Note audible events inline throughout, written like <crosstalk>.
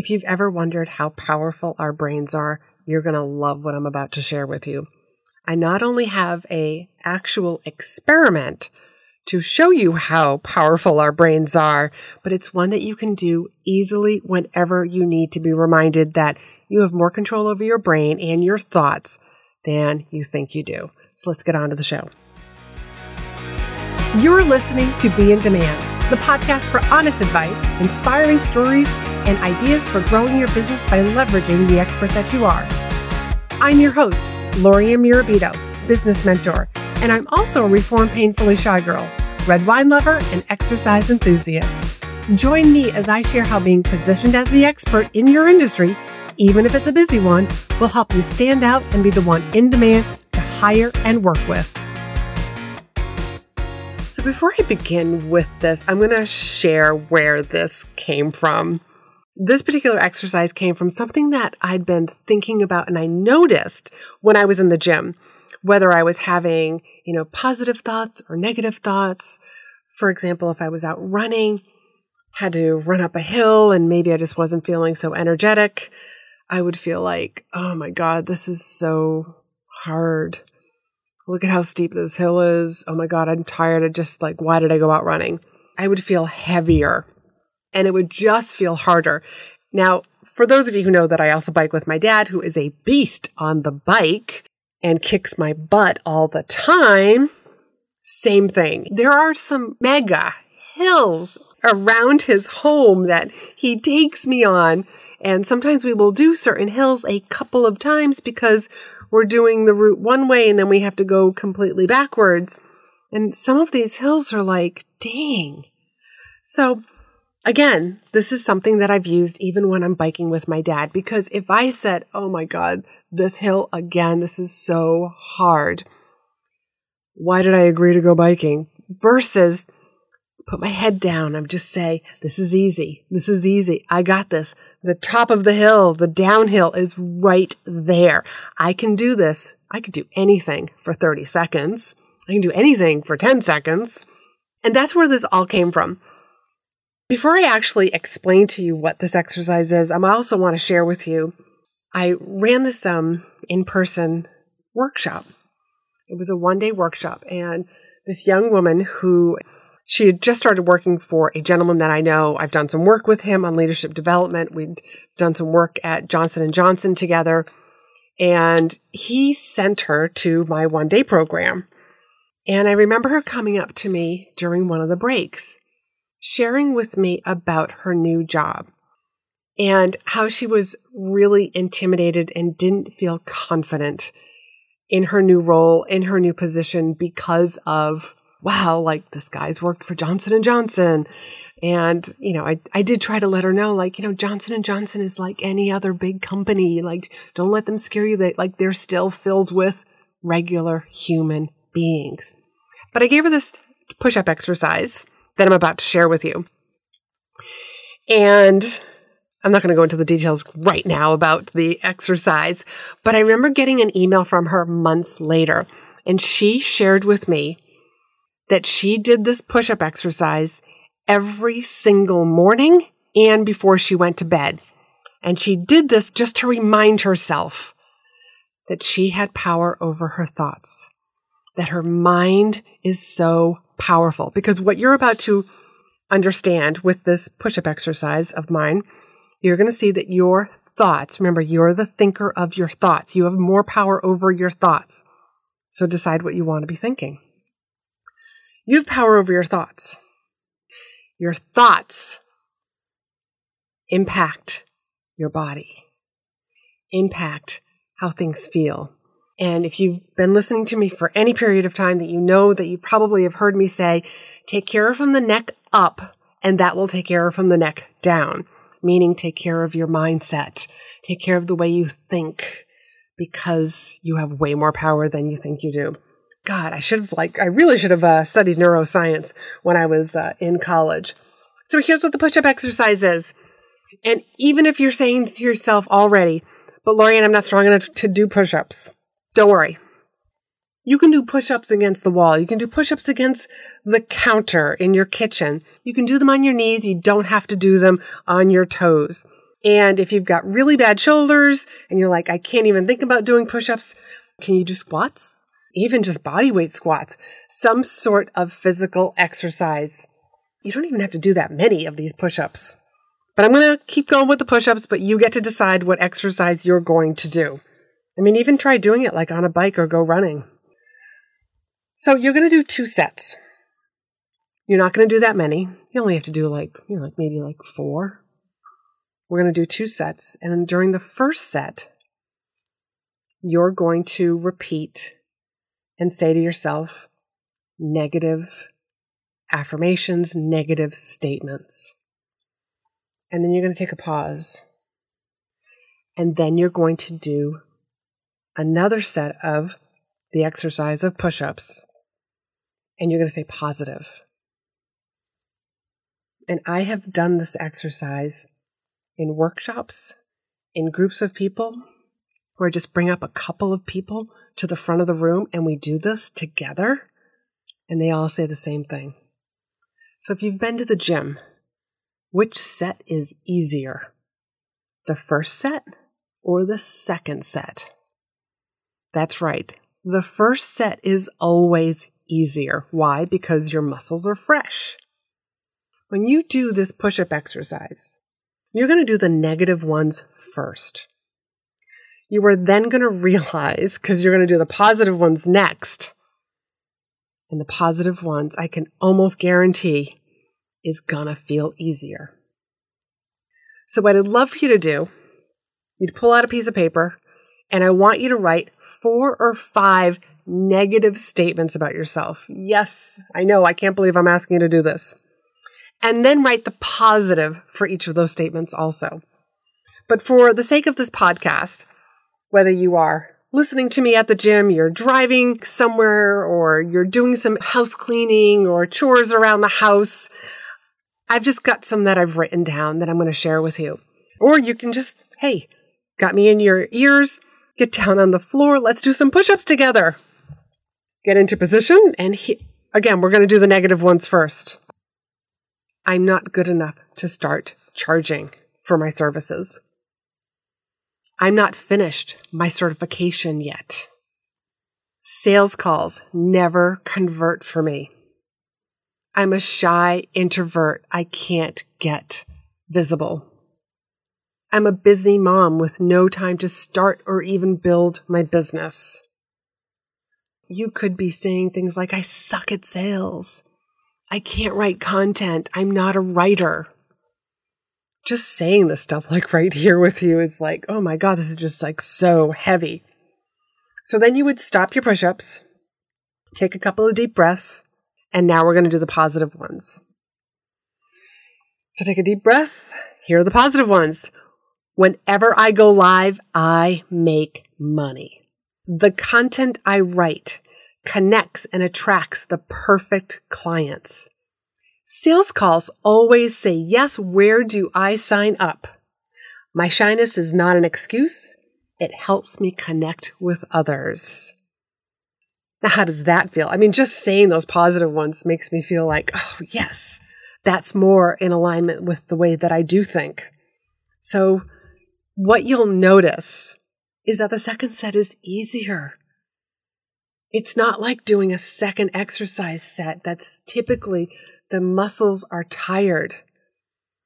If you've ever wondered how powerful our brains are, you're going to love what I'm about to share with you. I not only have a actual experiment to show you how powerful our brains are, but it's one that you can do easily whenever you need to be reminded that you have more control over your brain and your thoughts than you think you do. So let's get on to the show. You're listening to Be in Demand, the podcast for honest advice, inspiring stories, and ideas for growing your business by leveraging the expert that you are. I'm your host, Lorianne Mirabito, business mentor, and I'm also a reformed painfully shy girl, red wine lover, and exercise enthusiast. Join me as I share how being positioned as the expert in your industry, even if it's a busy one, will help you stand out and be the one in demand to hire and work with. So, before I begin with this, I'm going to share where this came from. This particular exercise came from something that I'd been thinking about and I noticed when I was in the gym, whether I was having, you know, positive thoughts or negative thoughts. For example, if I was out running, had to run up a hill and maybe I just wasn't feeling so energetic, I would feel like, oh my God, this is so hard. Look at how steep this hill is. Oh my God, I'm tired. I just like, why did I go out running? I would feel heavier and it would just feel harder. Now, for those of you who know that I also bike with my dad, who is a beast on the bike and kicks my butt all the time, same thing. There are some mega hills around his home that he takes me on. And sometimes we will do certain hills a couple of times because we're doing the route one way and then we have to go completely backwards. And some of these hills are like, dang. So Again, this is something that I've used even when I'm biking with my dad because if I said, Oh my God, this hill again, this is so hard. Why did I agree to go biking? Versus put my head down. I'm just say, this is easy. This is easy. I got this. The top of the hill, the downhill is right there. I can do this. I could do anything for 30 seconds. I can do anything for 10 seconds. And that's where this all came from. Before I actually explain to you what this exercise is, I also want to share with you. I ran this um, in person workshop. It was a one day workshop, and this young woman who she had just started working for a gentleman that I know. I've done some work with him on leadership development. We'd done some work at Johnson and Johnson together, and he sent her to my one day program. And I remember her coming up to me during one of the breaks sharing with me about her new job and how she was really intimidated and didn't feel confident in her new role, in her new position because of, wow, like this guy's worked for Johnson and Johnson. And, you know, I, I did try to let her know, like, you know, Johnson and Johnson is like any other big company. Like, don't let them scare you that like they're still filled with regular human beings. But I gave her this push up exercise that I'm about to share with you. And I'm not going to go into the details right now about the exercise, but I remember getting an email from her months later, and she shared with me that she did this push up exercise every single morning and before she went to bed. And she did this just to remind herself that she had power over her thoughts, that her mind is so powerful because what you're about to understand with this push up exercise of mine, you're going to see that your thoughts, remember, you're the thinker of your thoughts. You have more power over your thoughts. So decide what you want to be thinking. You have power over your thoughts. Your thoughts impact your body, impact how things feel, and if you've been listening to me for any period of time that you know that you probably have heard me say, take care from the neck up and that will take care from the neck down, meaning take care of your mindset, take care of the way you think because you have way more power than you think you do. God, I should have like, I really should have uh, studied neuroscience when I was uh, in college. So here's what the push up exercise is. And even if you're saying to yourself already, but Lorianne, I'm not strong enough to do push ups. Don't worry. You can do push ups against the wall. You can do push ups against the counter in your kitchen. You can do them on your knees. You don't have to do them on your toes. And if you've got really bad shoulders and you're like, I can't even think about doing push ups, can you do squats? Even just body weight squats, some sort of physical exercise. You don't even have to do that many of these push ups. But I'm going to keep going with the push ups, but you get to decide what exercise you're going to do. I mean, even try doing it like on a bike or go running. So you're going to do two sets. You're not going to do that many. You only have to do like, you know, like maybe like four. We're going to do two sets. And during the first set, you're going to repeat and say to yourself negative affirmations, negative statements. And then you're going to take a pause. And then you're going to do another set of the exercise of push ups. And you're going to say positive. And I have done this exercise in workshops, in groups of people, where I just bring up a couple of people to the front of the room and we do this together. And they all say the same thing. So if you've been to the gym, which set is easier? The first set or the second set? That's right. The first set is always easier. Why? Because your muscles are fresh. When you do this push up exercise, you're going to do the negative ones first. You are then going <laughs> to realize, because you're going to do the positive ones next. And the positive ones, I can almost guarantee, is going to feel easier. So, what I'd love for you to do, you'd pull out a piece of paper, and I want you to write four or five negative statements about yourself. Yes, I know, I can't believe I'm asking you to do this. And then write the positive for each of those statements also. But for the sake of this podcast, whether you are listening to me at the gym, you're driving somewhere, or you're doing some house cleaning or chores around the house, I've just got some that I've written down that I'm going to share with you. Or you can just, hey, got me in your ears, get down on the floor, let's do some push ups together. Get into position, and he- again, we're going to do the negative ones first. I'm not good enough to start charging for my services. I'm not finished my certification yet. Sales calls never convert for me. I'm a shy introvert. I can't get visible. I'm a busy mom with no time to start or even build my business. You could be saying things like, I suck at sales. I can't write content. I'm not a writer. Just saying this stuff like right here with you is like, oh my God, this is just like so heavy. So then you would stop your push ups, take a couple of deep breaths, and now we're going to do the positive ones. So take a deep breath. Here are the positive ones. Whenever I go live, I make money. The content I write connects and attracts the perfect clients. Sales calls always say, yes, where do I sign up? My shyness is not an excuse. It helps me connect with others. Now, how does that feel? I mean, just saying those positive ones makes me feel like, oh, yes, that's more in alignment with the way that I do think. So, what you'll notice is that the second set is easier. It's not like doing a second exercise set that's typically the muscles are tired.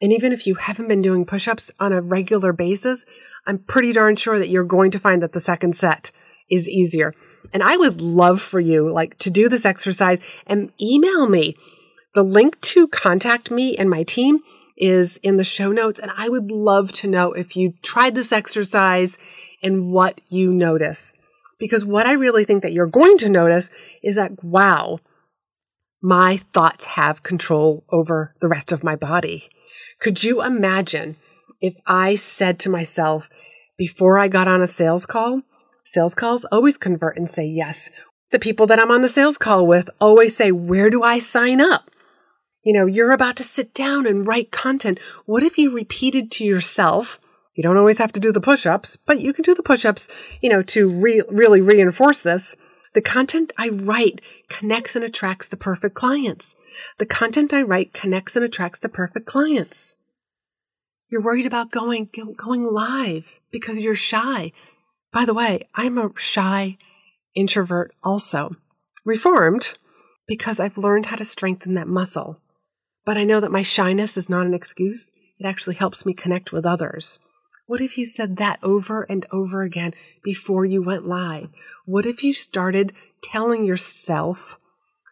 And even if you haven't been doing push ups on a regular basis, I'm pretty darn sure that you're going to find that the second set is easier. And I would love for you like to do this exercise and email me. The link to contact me and my team is in the show notes. And I would love to know if you tried this exercise and what you notice. Because what I really think that you're going to notice is that, wow, my thoughts have control over the rest of my body. Could you imagine if I said to myself before I got on a sales call, sales calls always convert and say yes. The people that I'm on the sales call with always say, where do I sign up? You know, you're about to sit down and write content. What if you repeated to yourself, you don't always have to do the push ups, but you can do the push ups, you know, to re- really reinforce this. The content I write connects and attracts the perfect clients. The content I write connects and attracts the perfect clients. You're worried about going, going live because you're shy. By the way, I'm a shy introvert also. Reformed because I've learned how to strengthen that muscle. But I know that my shyness is not an excuse. It actually helps me connect with others. What if you said that over and over again before you went live? What if you started telling yourself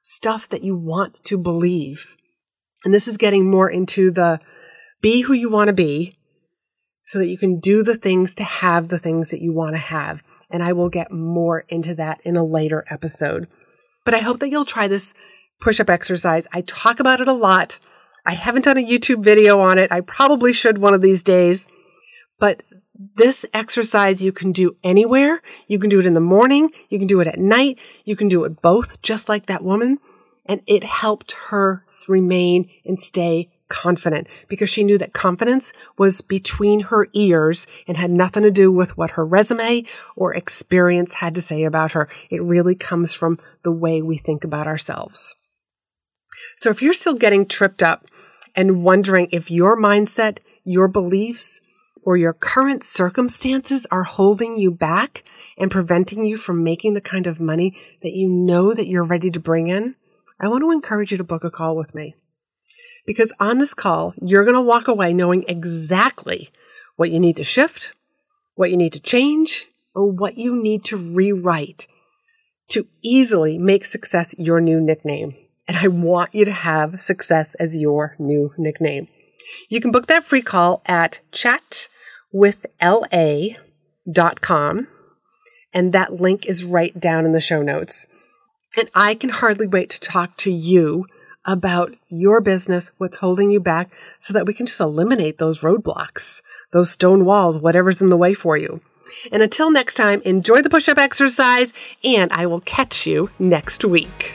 stuff that you want to believe? And this is getting more into the be who you want to be so that you can do the things to have the things that you want to have. And I will get more into that in a later episode. But I hope that you'll try this push up exercise. I talk about it a lot. I haven't done a YouTube video on it. I probably should one of these days. But this exercise you can do anywhere. You can do it in the morning. You can do it at night. You can do it both, just like that woman. And it helped her remain and stay confident because she knew that confidence was between her ears and had nothing to do with what her resume or experience had to say about her. It really comes from the way we think about ourselves. So if you're still getting tripped up and wondering if your mindset, your beliefs, or your current circumstances are holding you back and preventing you from making the kind of money that you know that you're ready to bring in, I want to encourage you to book a call with me. Because on this call, you're going to walk away knowing exactly what you need to shift, what you need to change, or what you need to rewrite to easily make success your new nickname. And I want you to have success as your new nickname. You can book that free call at chatwithla.com. And that link is right down in the show notes. And I can hardly wait to talk to you about your business, what's holding you back, so that we can just eliminate those roadblocks, those stone walls, whatever's in the way for you. And until next time, enjoy the push up exercise, and I will catch you next week.